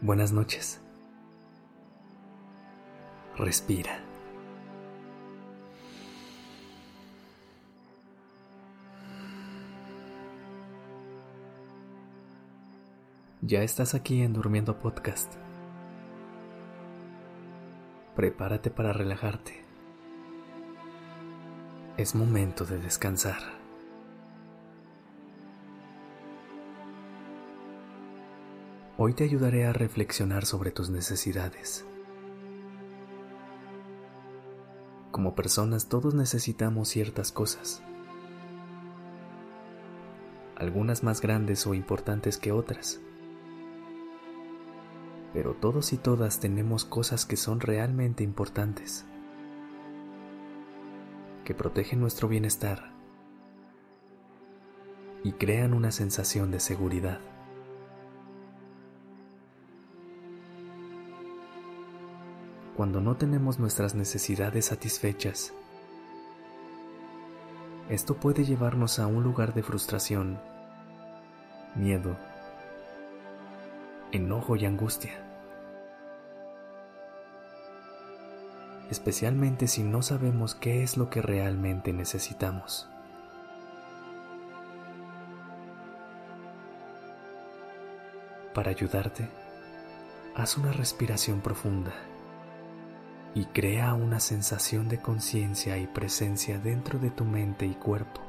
Buenas noches. Respira. Ya estás aquí en Durmiendo Podcast. Prepárate para relajarte. Es momento de descansar. Hoy te ayudaré a reflexionar sobre tus necesidades. Como personas todos necesitamos ciertas cosas, algunas más grandes o importantes que otras pero todos y todas tenemos cosas que son realmente importantes, que protegen nuestro bienestar y crean una sensación de seguridad. Cuando no tenemos nuestras necesidades satisfechas, esto puede llevarnos a un lugar de frustración, miedo, enojo y angustia. Especialmente si no sabemos qué es lo que realmente necesitamos. Para ayudarte, haz una respiración profunda y crea una sensación de conciencia y presencia dentro de tu mente y cuerpo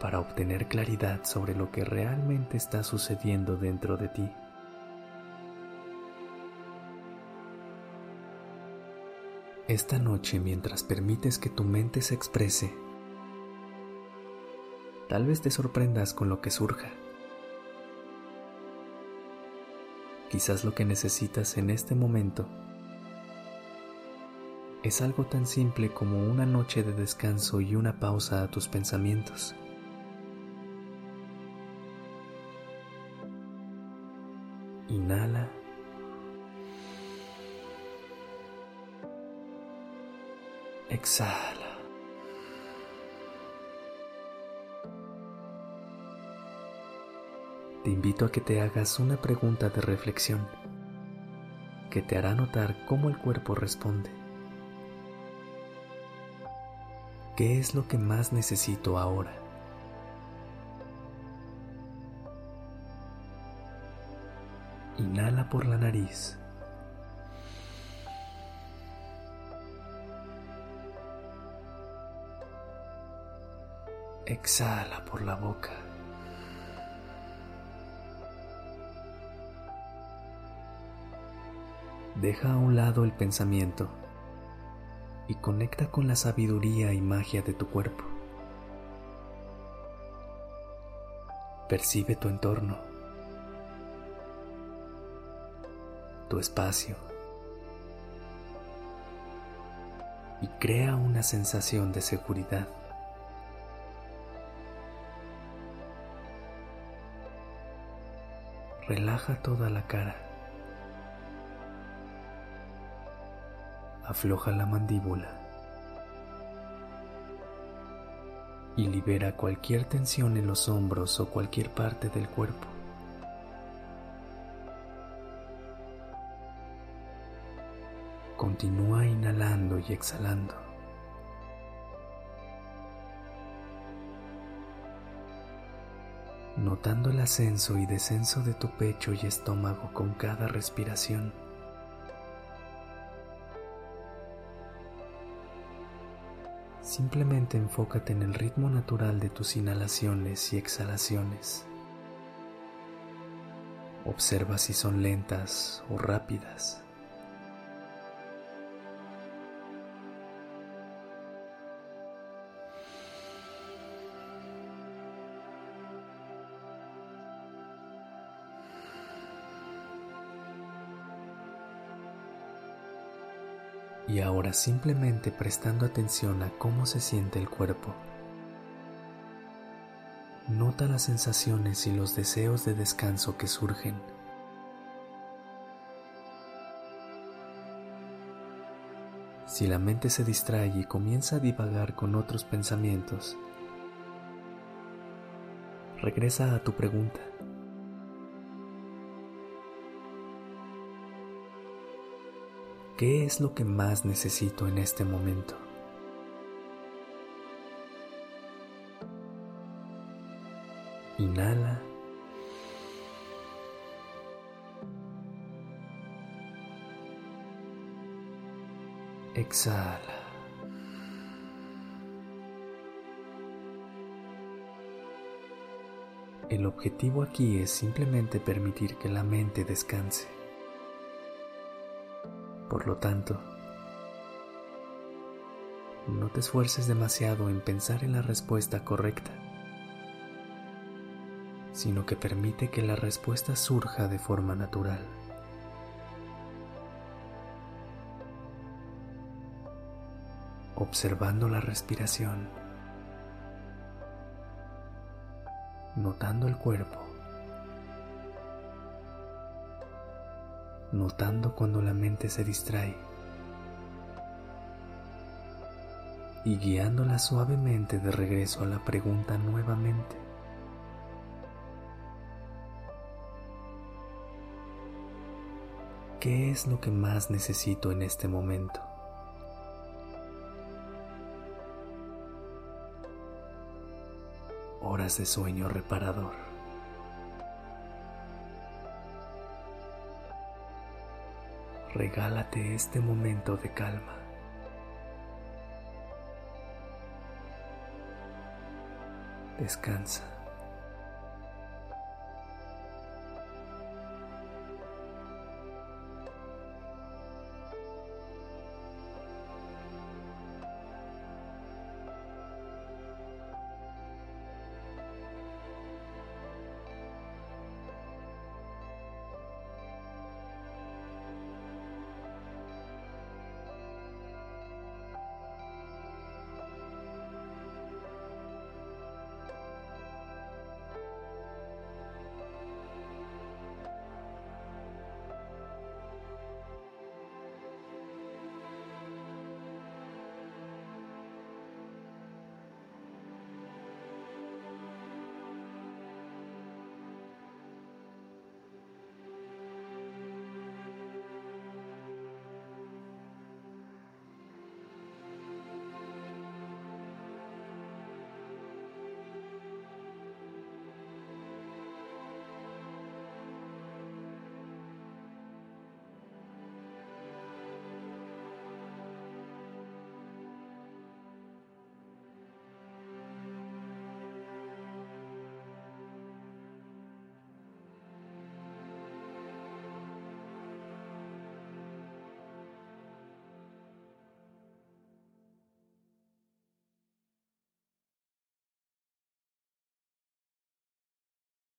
para obtener claridad sobre lo que realmente está sucediendo dentro de ti. Esta noche mientras permites que tu mente se exprese, tal vez te sorprendas con lo que surja. Quizás lo que necesitas en este momento es algo tan simple como una noche de descanso y una pausa a tus pensamientos. Inhala Exhala. Te invito a que te hagas una pregunta de reflexión que te hará notar cómo el cuerpo responde. ¿Qué es lo que más necesito ahora? Inhala por la nariz. Exhala por la boca. Deja a un lado el pensamiento y conecta con la sabiduría y magia de tu cuerpo. Percibe tu entorno, tu espacio y crea una sensación de seguridad. Relaja toda la cara. Afloja la mandíbula. Y libera cualquier tensión en los hombros o cualquier parte del cuerpo. Continúa inhalando y exhalando. Notando el ascenso y descenso de tu pecho y estómago con cada respiración. Simplemente enfócate en el ritmo natural de tus inhalaciones y exhalaciones. Observa si son lentas o rápidas. Y ahora simplemente prestando atención a cómo se siente el cuerpo. Nota las sensaciones y los deseos de descanso que surgen. Si la mente se distrae y comienza a divagar con otros pensamientos, regresa a tu pregunta. ¿Qué es lo que más necesito en este momento? Inhala. Exhala. El objetivo aquí es simplemente permitir que la mente descanse. Por lo tanto, no te esfuerces demasiado en pensar en la respuesta correcta, sino que permite que la respuesta surja de forma natural. observando la respiración, notando el cuerpo, notando cuando la mente se distrae y guiándola suavemente de regreso a la pregunta nuevamente. ¿Qué es lo que más necesito en este momento? horas de sueño reparador. Regálate este momento de calma. Descansa.